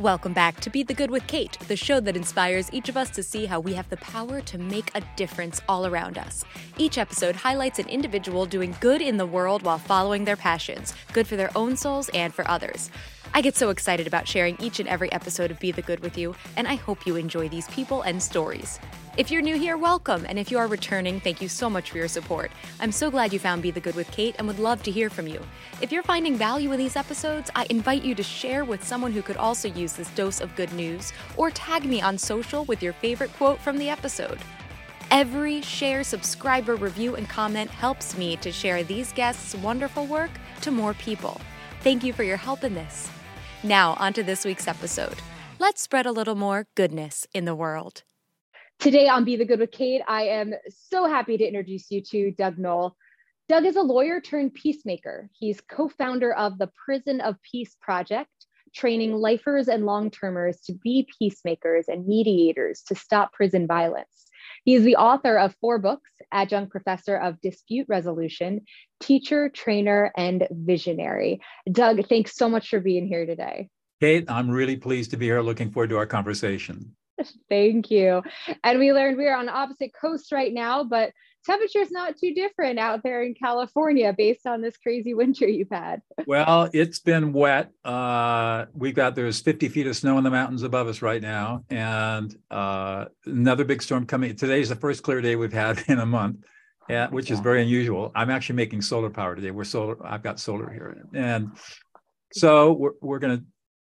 Welcome back to Be the Good with Kate, the show that inspires each of us to see how we have the power to make a difference all around us. Each episode highlights an individual doing good in the world while following their passions, good for their own souls and for others. I get so excited about sharing each and every episode of Be the Good with you, and I hope you enjoy these people and stories. If you're new here, welcome, and if you are returning, thank you so much for your support. I'm so glad you found Be the Good with Kate and would love to hear from you. If you're finding value in these episodes, I invite you to share with someone who could also use this dose of good news, or tag me on social with your favorite quote from the episode. Every share, subscriber, review, and comment helps me to share these guests' wonderful work to more people. Thank you for your help in this. Now, on to this week's episode. Let's spread a little more goodness in the world. Today on Be the Good with Kate, I am so happy to introduce you to Doug Noll. Doug is a lawyer turned peacemaker. He's co founder of the Prison of Peace Project, training lifers and long termers to be peacemakers and mediators to stop prison violence. He is the author of four books, adjunct professor of dispute resolution, teacher, trainer, and visionary. Doug, thanks so much for being here today. Kate, I'm really pleased to be here. Looking forward to our conversation. Thank you. And we learned we are on opposite coasts right now, but temperature's not too different out there in California based on this crazy winter you've had. well, it's been wet. Uh, we've got there's 50 feet of snow in the mountains above us right now, and uh, another big storm coming. Today's the first clear day we've had in a month. Yeah, which is very unusual. I'm actually making solar power today. We're solar. I've got solar here, and so we're we're going to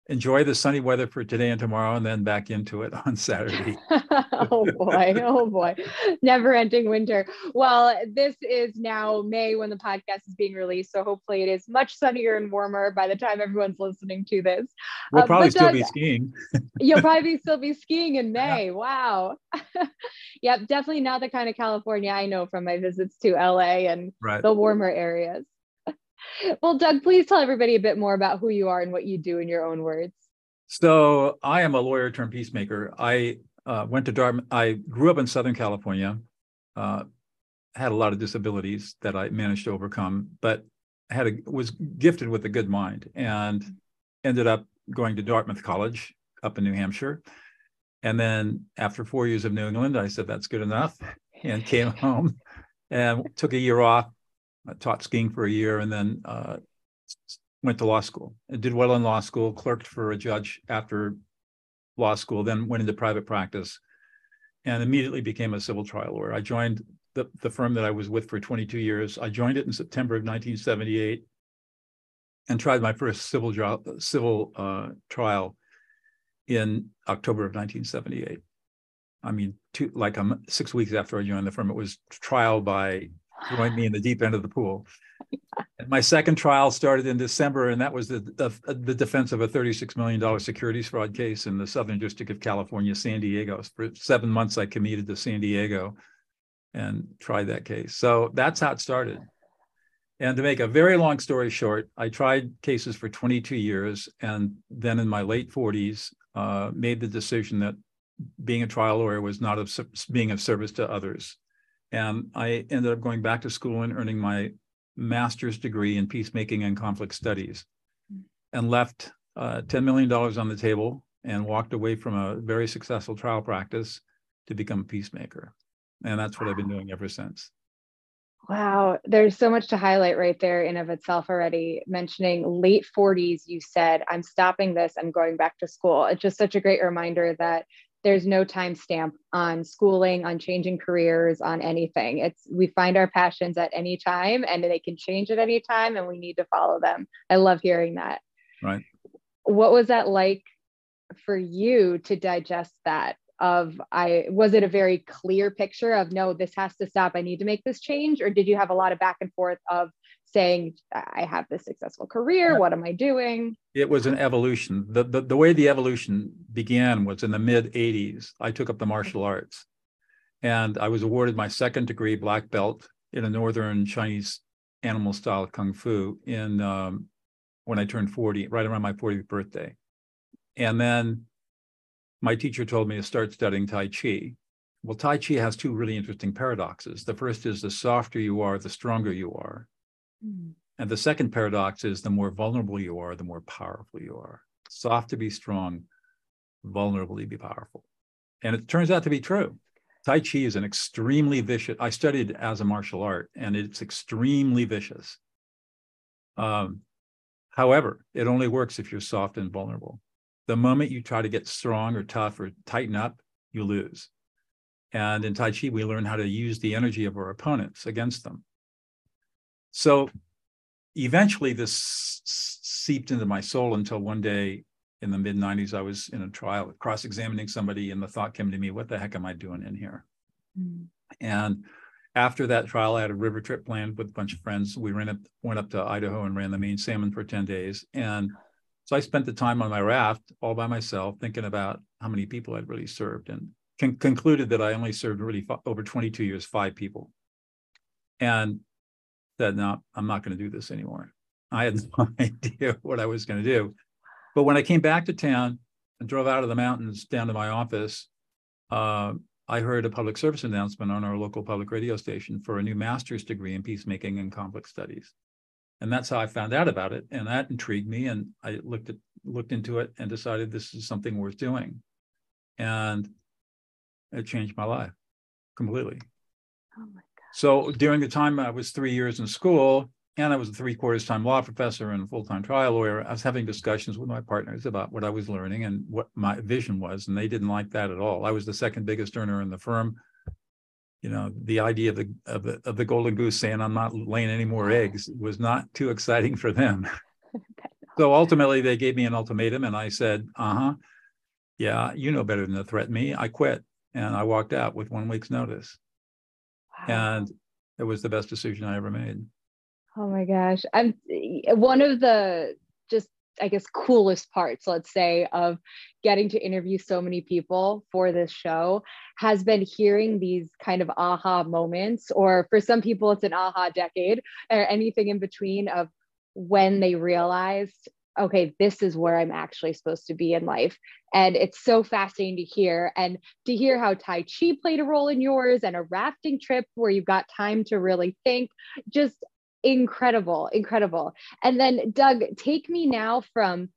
enjoy the sunny weather for today and tomorrow and then back into it on Saturday. oh boy, oh boy. Never ending winter. Well, this is now May when the podcast is being released. So hopefully it is much sunnier and warmer by the time everyone's listening to this. We'll uh, probably still Doug, be skiing. you'll probably still be skiing in May. Yeah. Wow. yep, definitely not the kind of California I know from my visits to LA and right. the warmer areas well, Doug, please tell everybody a bit more about who you are and what you do in your own words. So, I am a lawyer turned peacemaker. I uh, went to Dartmouth. I grew up in Southern California, uh, had a lot of disabilities that I managed to overcome, but had a, was gifted with a good mind and ended up going to Dartmouth College up in New Hampshire. And then after four years of New England, I said, that's good enough and came home and took a year off I taught skiing for a year and then uh, went to law school. I did well in law school, clerked for a judge after law school, then went into private practice and immediately became a civil trial lawyer. I joined the, the firm that I was with for 22 years. I joined it in September of 1978 and tried my first civil, civil uh, trial in October of 1978. I mean, two, like six weeks after I joined the firm, it was trial by throwing me in the deep end of the pool. And my second trial started in December, and that was the, the, the defense of a $36 million securities fraud case in the Southern District of California, San Diego. For seven months, I commuted to San Diego and tried that case. So that's how it started. And to make a very long story short, I tried cases for 22 years. And then in my late 40s, uh, made the decision that being a trial lawyer was not of being of service to others. And I ended up going back to school and earning my master's degree in peacemaking and conflict studies and left uh, $10 million on the table and walked away from a very successful trial practice to become a peacemaker. And that's what wow. I've been doing ever since. Wow, there's so much to highlight right there in of itself already. Mentioning late 40s, you said, I'm stopping this, I'm going back to school. It's just such a great reminder that there's no time stamp on schooling on changing careers on anything. It's we find our passions at any time and they can change at any time and we need to follow them. I love hearing that. Right. What was that like for you to digest that of i was it a very clear picture of no this has to stop. I need to make this change? Or did you have a lot of back and forth of saying i have this successful career. What am i doing? It was an evolution. The, the, the way the evolution began was in the mid 80s i took up the martial arts. And i was awarded my second degree black belt in a northern chinese animal style kung fu in um, when i turned 40 right around my 40th birthday. And then my teacher told me to start studying tai chi. Well tai chi has two really interesting paradoxes. The first is the softer you are the stronger you are Mm. And the second paradox is the more vulnerable you are, the more powerful you are. Soft to be strong, vulnerably be powerful. And it turns out to be true. Tai Chi is an extremely vicious, I studied as a martial art and it's extremely vicious. Um, however, it only works if you're soft and vulnerable. The moment you try to get strong or tough or tighten up, you lose. And in Tai Chi, we learn how to use the energy of our opponents against them. So eventually, this seeped into my soul until one day in the mid 90s, I was in a trial cross examining somebody, and the thought came to me, what the heck am I doing in here? Mm. And after that trial, I had a river trip planned with a bunch of friends. We ran up, went up to Idaho and ran the Main salmon for 10 days. And so I spent the time on my raft all by myself, thinking about how many people I'd really served and con- concluded that I only served really f- over 22 years, five people. And said, no, I'm not going to do this anymore. I had no idea what I was going to do. But when I came back to town and drove out of the mountains down to my office, uh, I heard a public service announcement on our local public radio station for a new master's degree in peacemaking and conflict studies. And that's how I found out about it. And that intrigued me. And I looked at looked into it and decided this is something worth doing. And it changed my life completely. Oh my. So during the time I was three years in school, and I was a three quarters time law professor and full time trial lawyer. I was having discussions with my partners about what I was learning and what my vision was, and they didn't like that at all. I was the second biggest earner in the firm. You know, the idea of the of the, of the golden goose saying I'm not laying any more eggs was not too exciting for them. so ultimately, they gave me an ultimatum, and I said, "Uh huh, yeah, you know better than to threaten me." I quit, and I walked out with one week's notice, and it was the best decision I ever made. Oh my gosh. I'm one of the just I guess coolest parts, let's say, of getting to interview so many people for this show has been hearing these kind of aha moments, or for some people, it's an aha decade or anything in between of when they realized, okay, this is where I'm actually supposed to be in life. And it's so fascinating to hear and to hear how Tai Chi played a role in yours and a rafting trip where you got time to really think. Just incredible, incredible. And then, Doug, take me now from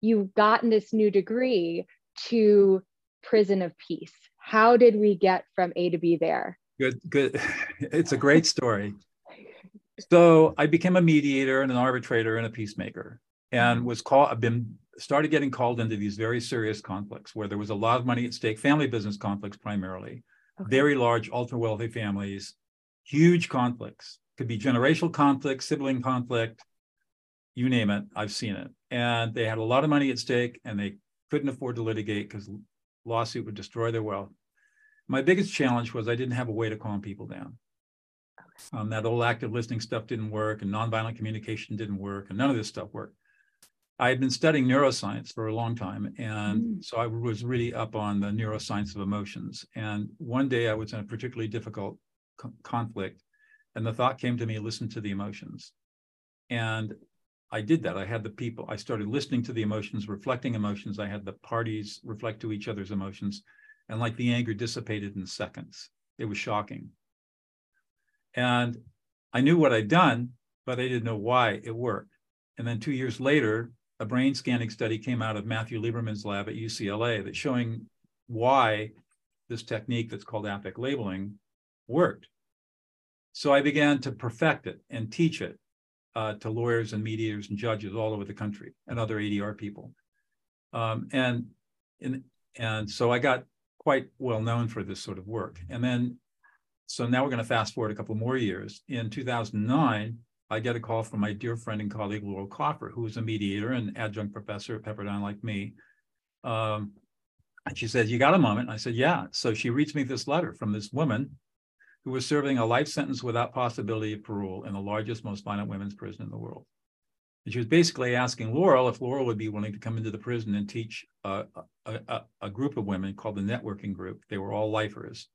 you've gotten this new degree to prison of peace. How did we get from A to B there? Good, good. It's a great story. so I became a mediator and an arbitrator and a peacemaker, and was called. Been started getting called into these very serious conflicts where there was a lot of money at stake, family business conflicts primarily, okay. very large, ultra wealthy families, huge conflicts could be generational conflict, sibling conflict, you name it, I've seen it. And they had a lot of money at stake and they couldn't afford to litigate because lawsuit would destroy their wealth. My biggest challenge was I didn't have a way to calm people down. Um, that old active listening stuff didn't work and nonviolent communication didn't work and none of this stuff worked. I had been studying neuroscience for a long time. And mm. so I was really up on the neuroscience of emotions. And one day I was in a particularly difficult co- conflict and the thought came to me, listen to the emotions. And I did that. I had the people, I started listening to the emotions, reflecting emotions. I had the parties reflect to each other's emotions. And like the anger dissipated in seconds. It was shocking. And I knew what I'd done, but I didn't know why it worked. And then two years later, a brain scanning study came out of Matthew Lieberman's lab at UCLA that's showing why this technique that's called affect labeling worked. So I began to perfect it and teach it uh, to lawyers and mediators and judges all over the country and other ADR people. Um, and, and, and so I got quite well known for this sort of work. And then, so now we're going to fast forward a couple more years. In 2009, I get a call from my dear friend and colleague, Laurel Kaufer, who is a mediator and adjunct professor at Pepperdine like me. Um, and she says, You got a moment? I said, Yeah. So she reads me this letter from this woman who was serving a life sentence without possibility of parole in the largest, most violent women's prison in the world. And she was basically asking Laurel if Laurel would be willing to come into the prison and teach a, a, a group of women called the networking group. They were all lifers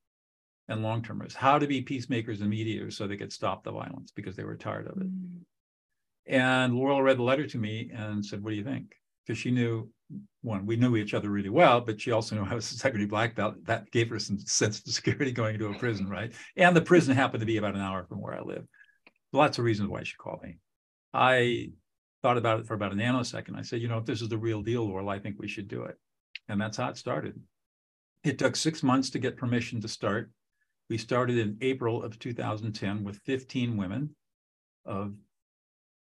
and long termers, how to be peacemakers and mediators so they could stop the violence because they were tired of it. Mm. And Laurel read the letter to me and said, What do you think? Because she knew one, we knew each other really well, but she also knew I was a security black belt. That gave her some sense of security going into a prison, right? And the prison happened to be about an hour from where I live. Lots of reasons why she called me. I thought about it for about a nanosecond. I said, you know, if this is the real deal, Laurel, I think we should do it. And that's how it started. It took six months to get permission to start. We started in April of 2010 with 15 women of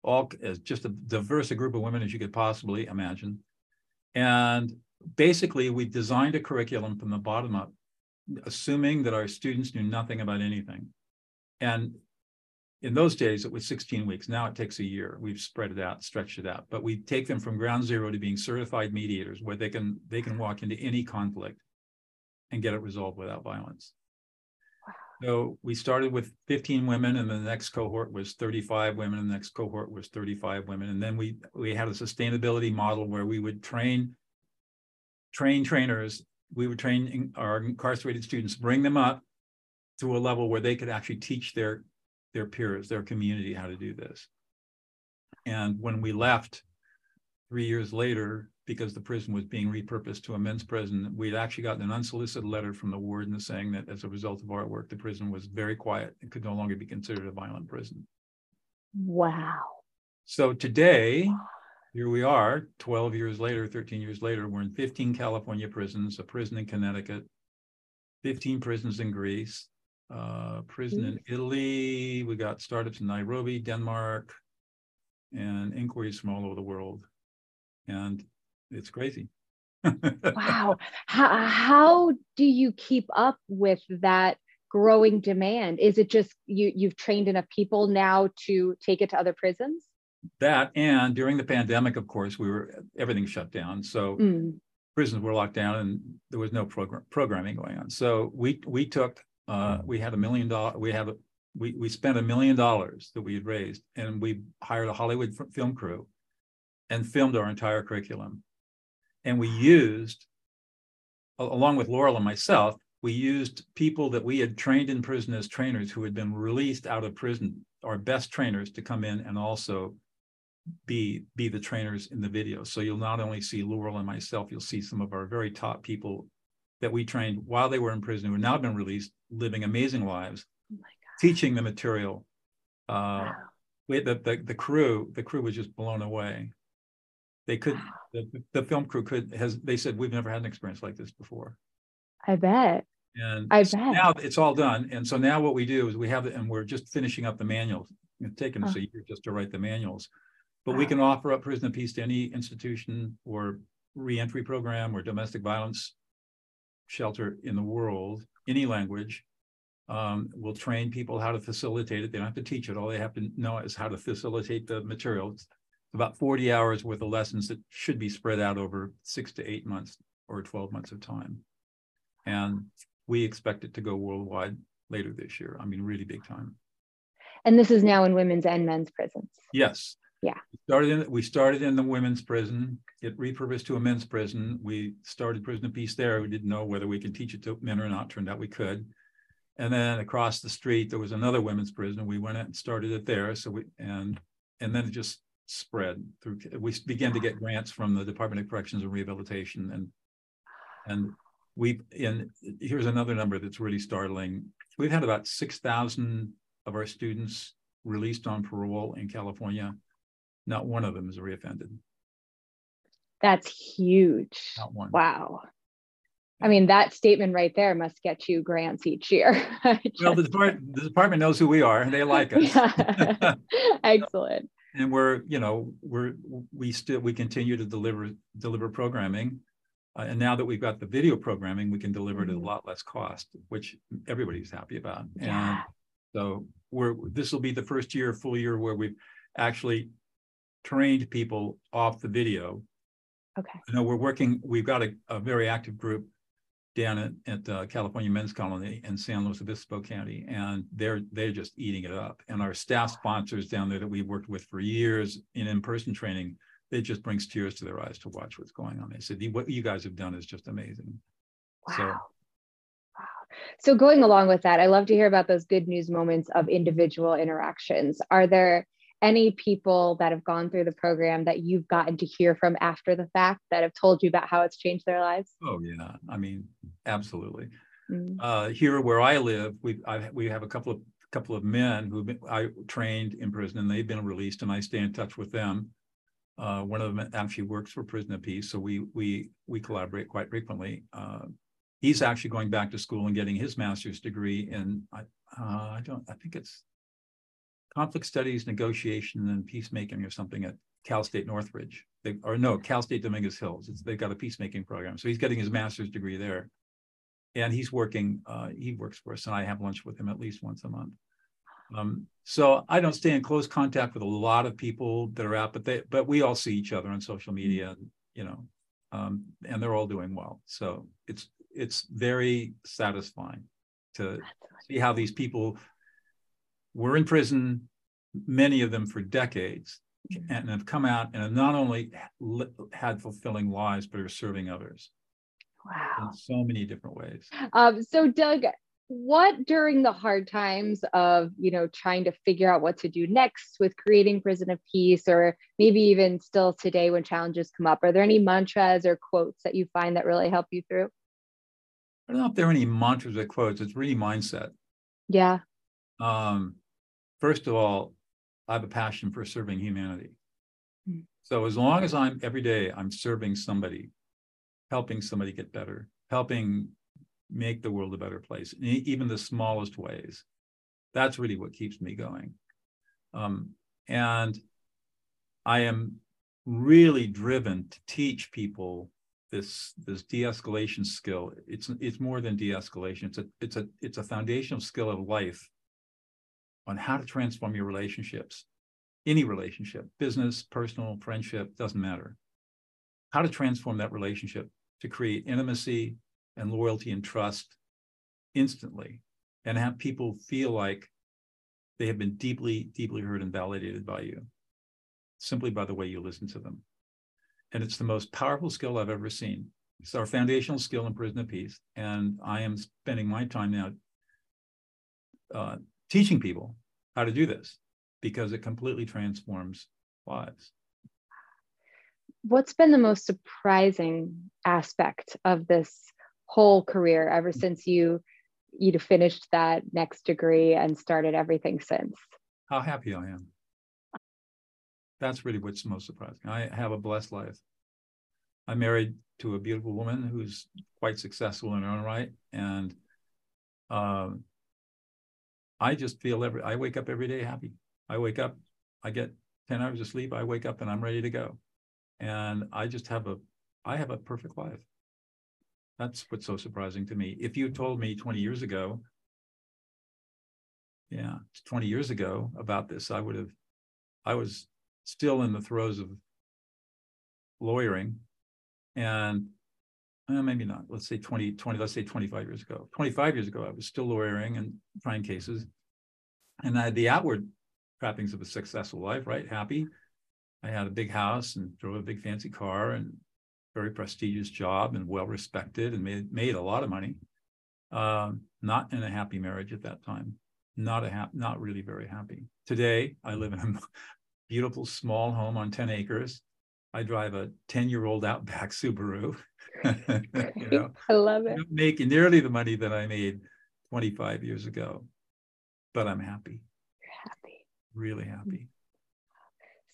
all as just a diverse a group of women as you could possibly imagine. And basically, we designed a curriculum from the bottom up, assuming that our students knew nothing about anything. And in those days, it was 16 weeks. Now it takes a year. We've spread it out, stretched it out. But we take them from ground zero to being certified mediators, where they can they can walk into any conflict and get it resolved without violence. So we started with 15 women, and the next cohort was 35 women, and the next cohort was 35 women. And then we we had a sustainability model where we would train train trainers. We would train our incarcerated students, bring them up to a level where they could actually teach their their peers, their community, how to do this. And when we left three years later, because the prison was being repurposed to a men's prison, we'd actually gotten an unsolicited letter from the warden saying that as a result of our work, the prison was very quiet and could no longer be considered a violent prison. Wow. So today, here we are, 12 years later, 13 years later, we're in 15 California prisons, a prison in Connecticut, 15 prisons in Greece, uh, prison in Italy. We got startups in Nairobi, Denmark, and inquiries from all over the world. And it's crazy. wow. How, how do you keep up with that growing demand? Is it just you you've trained enough people now to take it to other prisons? That and during the pandemic, of course, we were everything shut down. So mm. prisons were locked down and there was no program programming going on. So we we took uh, we had a million dollar we have a we, we spent a million dollars that we had raised and we hired a Hollywood film crew and filmed our entire curriculum and we used, along with Laurel and myself, we used people that we had trained in prison as trainers who had been released out of prison, our best trainers, to come in and also be be the trainers in the video. So you'll not only see Laurel and myself, you'll see some of our very top people that we trained while they were in prison who have now been released, living amazing lives, oh teaching the material. Uh, wow. we, the, the the crew the crew was just blown away. They could the, the film crew could has they said we've never had an experience like this before. I bet. And I so bet. now it's all done. And so now what we do is we have it and we're just finishing up the manuals. It's taken us a year just to write the manuals. But wow. we can offer up prison of peace to any institution or reentry program or domestic violence shelter in the world, any language. Um, we'll train people how to facilitate it. They don't have to teach it. All they have to know is how to facilitate the materials about 40 hours worth of lessons that should be spread out over six to eight months or 12 months of time. And we expect it to go worldwide later this year. I mean, really big time. And this is now in women's and men's prisons. Yes. Yeah. We started in, we started in the women's prison. It repurposed to a men's prison. We started Prison of Peace there. We didn't know whether we could teach it to men or not. Turned out we could. And then across the street there was another women's prison. We went and started it there. So we and and then it just spread through we began to get grants from the department of corrections and rehabilitation and and we and here's another number that's really startling. We've had about 6000 of our students released on parole in california. Not one of them is reoffended. That's huge. Not one. Wow. I mean, that statement right there must get you grants each year. Well, the department, the department knows who we are and they like us. Yeah. Excellent and we're you know we're we still we continue to deliver deliver programming uh, and now that we've got the video programming we can deliver it at a mm-hmm. lot less cost which everybody's happy about yeah. and so we're this will be the first year full year where we've actually trained people off the video okay you know we're working we've got a, a very active group down at, at uh, California Men's Colony in San Luis Obispo County, and they're they're just eating it up. And our staff sponsors down there that we've worked with for years in in-person training, it just brings tears to their eyes to watch what's going on. They said, "What you guys have done is just amazing." Wow. So, wow. So going along with that, I love to hear about those good news moments of individual interactions. Are there any people that have gone through the program that you've gotten to hear from after the fact that have told you about how it's changed their lives? Oh yeah, I mean, absolutely. Mm-hmm. Uh, here where I live, we we have a couple of couple of men who I trained in prison and they've been released, and I stay in touch with them. Uh, one of them actually works for Prison of Peace, so we we we collaborate quite frequently. Uh, he's actually going back to school and getting his master's degree in I uh, I don't I think it's conflict studies, negotiation, and peacemaking or something at Cal State Northridge. They, or no, Cal State Dominguez Hills. It's, they've got a peacemaking program, so he's getting his master's degree there, and he's working. Uh, he works for us, and I have lunch with him at least once a month. Um, so I don't stay in close contact with a lot of people that are out, but they but we all see each other on social media, you know, um, and they're all doing well. So it's it's very satisfying to see how these people were in prison, many of them for decades, and have come out and have not only had fulfilling lives, but are serving others. Wow. In so many different ways. Um, so, Doug, what during the hard times of you know trying to figure out what to do next with creating prison of peace or maybe even still today when challenges come up are there any mantras or quotes that you find that really help you through i don't know if there are any mantras or quotes it's really mindset yeah um first of all i have a passion for serving humanity mm. so as long as i'm every day i'm serving somebody helping somebody get better helping make the world a better place, even the smallest ways. That's really what keeps me going. Um, and I am really driven to teach people this this de-escalation skill. It's it's more than de-escalation. It's a it's a it's a foundational skill of life on how to transform your relationships, any relationship, business, personal, friendship, doesn't matter. How to transform that relationship to create intimacy, and loyalty and trust instantly and have people feel like they have been deeply, deeply heard and validated by you simply by the way you listen to them. And it's the most powerful skill I've ever seen. It's our foundational skill in prison of peace. And I am spending my time now uh, teaching people how to do this because it completely transforms lives. What's been the most surprising aspect of this whole career ever mm. since you you finished that next degree and started everything since? How happy i am. That's really what's most surprising. I have a blessed life. I'm married to a beautiful woman who's quite successful in her own right. And um, i just feel every i wake up every day happy. I wake up i get 10 hours of sleep i wake up and i'm ready to go. And i just have a i have a perfect life. That's what's so surprising to me. If you told me 20 years ago, yeah, 20 years ago about this, I would have, I was still in the throes of lawyering. And uh, maybe not, let's say 20, 20, let's say 25 years ago. 25 years ago, I was still lawyering and trying cases. And I had the outward trappings of a successful life, right? Happy. I had a big house and drove a big fancy car and very prestigious job and well respected and made made a lot of money. Um, not in a happy marriage at that time. Not a hap- not really very happy. Today, I live in a beautiful small home on 10 acres. I drive a 10 year old Outback Subaru. you know, I love it. Making nearly the money that I made 25 years ago, but I'm happy. You're happy. Really happy.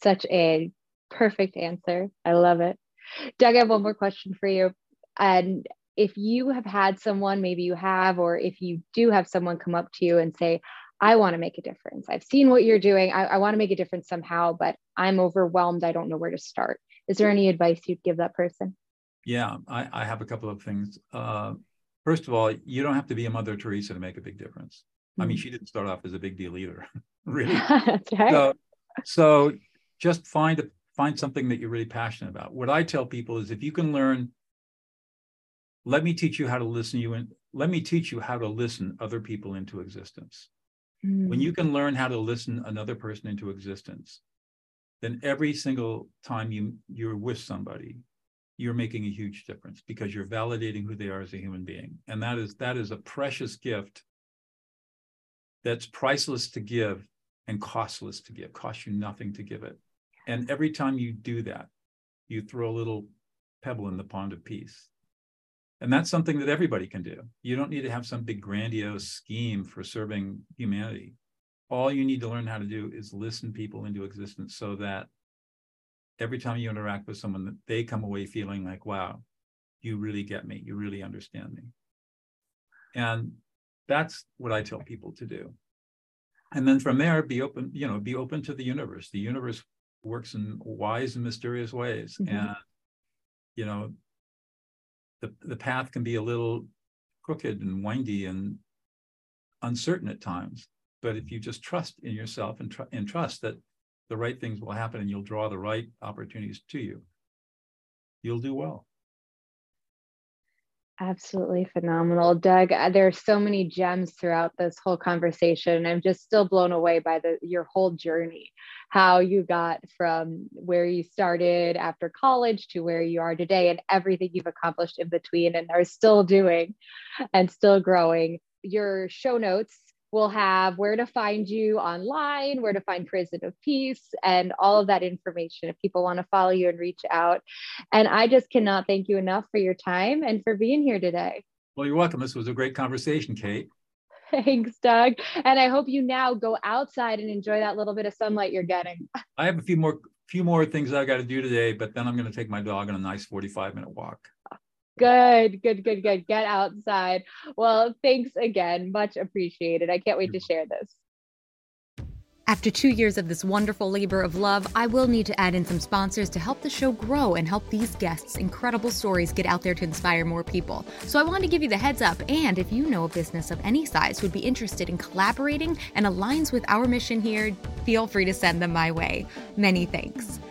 Such a perfect answer. I love it. Doug, I have one more question for you. And if you have had someone, maybe you have, or if you do have someone come up to you and say, I want to make a difference. I've seen what you're doing. I, I want to make a difference somehow, but I'm overwhelmed. I don't know where to start. Is there any advice you'd give that person? Yeah, I, I have a couple of things. Uh, first of all, you don't have to be a Mother Teresa to make a big difference. Mm-hmm. I mean, hmm. she didn't start off as a big deal either, really. That's right. So, so just find a find something that you're really passionate about. What I tell people is if you can learn, let me teach you how to listen you and let me teach you how to listen other people into existence. Mm. When you can learn how to listen another person into existence, then every single time you you're with somebody, you're making a huge difference because you're validating who they are as a human being. And that is that is a precious gift that's priceless to give and costless to give, costs you nothing to give it. And every time you do that, you throw a little pebble in the pond of peace. And that's something that everybody can do. You don't need to have some big grandiose scheme for serving humanity. All you need to learn how to do is listen people into existence so that every time you interact with someone, that they come away feeling like, wow, you really get me, you really understand me. And that's what I tell people to do. And then from there, be open, you know, be open to the universe. The universe works in wise and mysterious ways. Mm-hmm. And, you know, the, the path can be a little crooked and windy and uncertain at times. But if you just trust in yourself and, tr- and trust that the right things will happen and you'll draw the right opportunities to you, you'll do well. Absolutely phenomenal. Doug, uh, there are so many gems throughout this whole conversation. I'm just still blown away by the your whole journey, how you got from where you started after college to where you are today and everything you've accomplished in between and are still doing and still growing. Your show notes We'll have where to find you online, where to find Prison of Peace, and all of that information if people want to follow you and reach out. And I just cannot thank you enough for your time and for being here today. Well, you're welcome. This was a great conversation, Kate. Thanks, Doug. And I hope you now go outside and enjoy that little bit of sunlight you're getting. I have a few more few more things I got to do today, but then I'm going to take my dog on a nice 45 minute walk. Good, good, good, good. Get outside. Well, thanks again. Much appreciated. I can't wait to share this. After two years of this wonderful labor of love, I will need to add in some sponsors to help the show grow and help these guests' incredible stories get out there to inspire more people. So I want to give you the heads up, and if you know a business of any size who'd be interested in collaborating and aligns with our mission here, feel free to send them my way. Many thanks.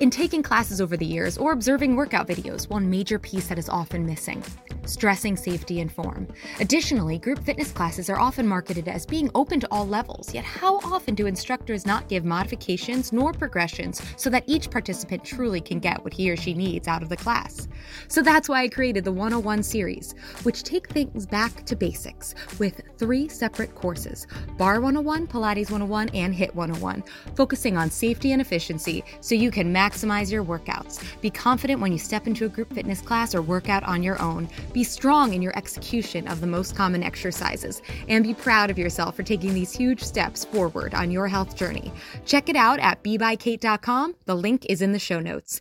In taking classes over the years or observing workout videos, one major piece that is often missing stressing safety and form. Additionally, group fitness classes are often marketed as being open to all levels, yet, how often do instructors not give modifications nor progressions so that each participant truly can get what he or she needs out of the class? So that's why I created the 101 series, which take things back to basics with three separate courses Barre 101, Pilates 101, and HIIT 101, focusing on safety and efficiency so you can maximize your workouts. Be confident when you step into a group fitness class or workout on your own. Be strong in your execution of the most common exercises, and be proud of yourself for taking these huge steps forward on your health journey. Check it out at bebykate.com. The link is in the show notes.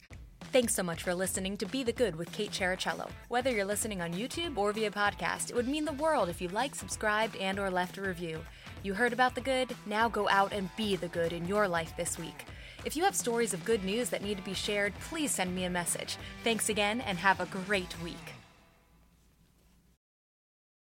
Thanks so much for listening to Be the Good with Kate Chericello. Whether you're listening on YouTube or via podcast, it would mean the world if you liked, subscribed, and or left a review. You heard about the good, now go out and be the good in your life this week. If you have stories of good news that need to be shared, please send me a message. Thanks again and have a great week.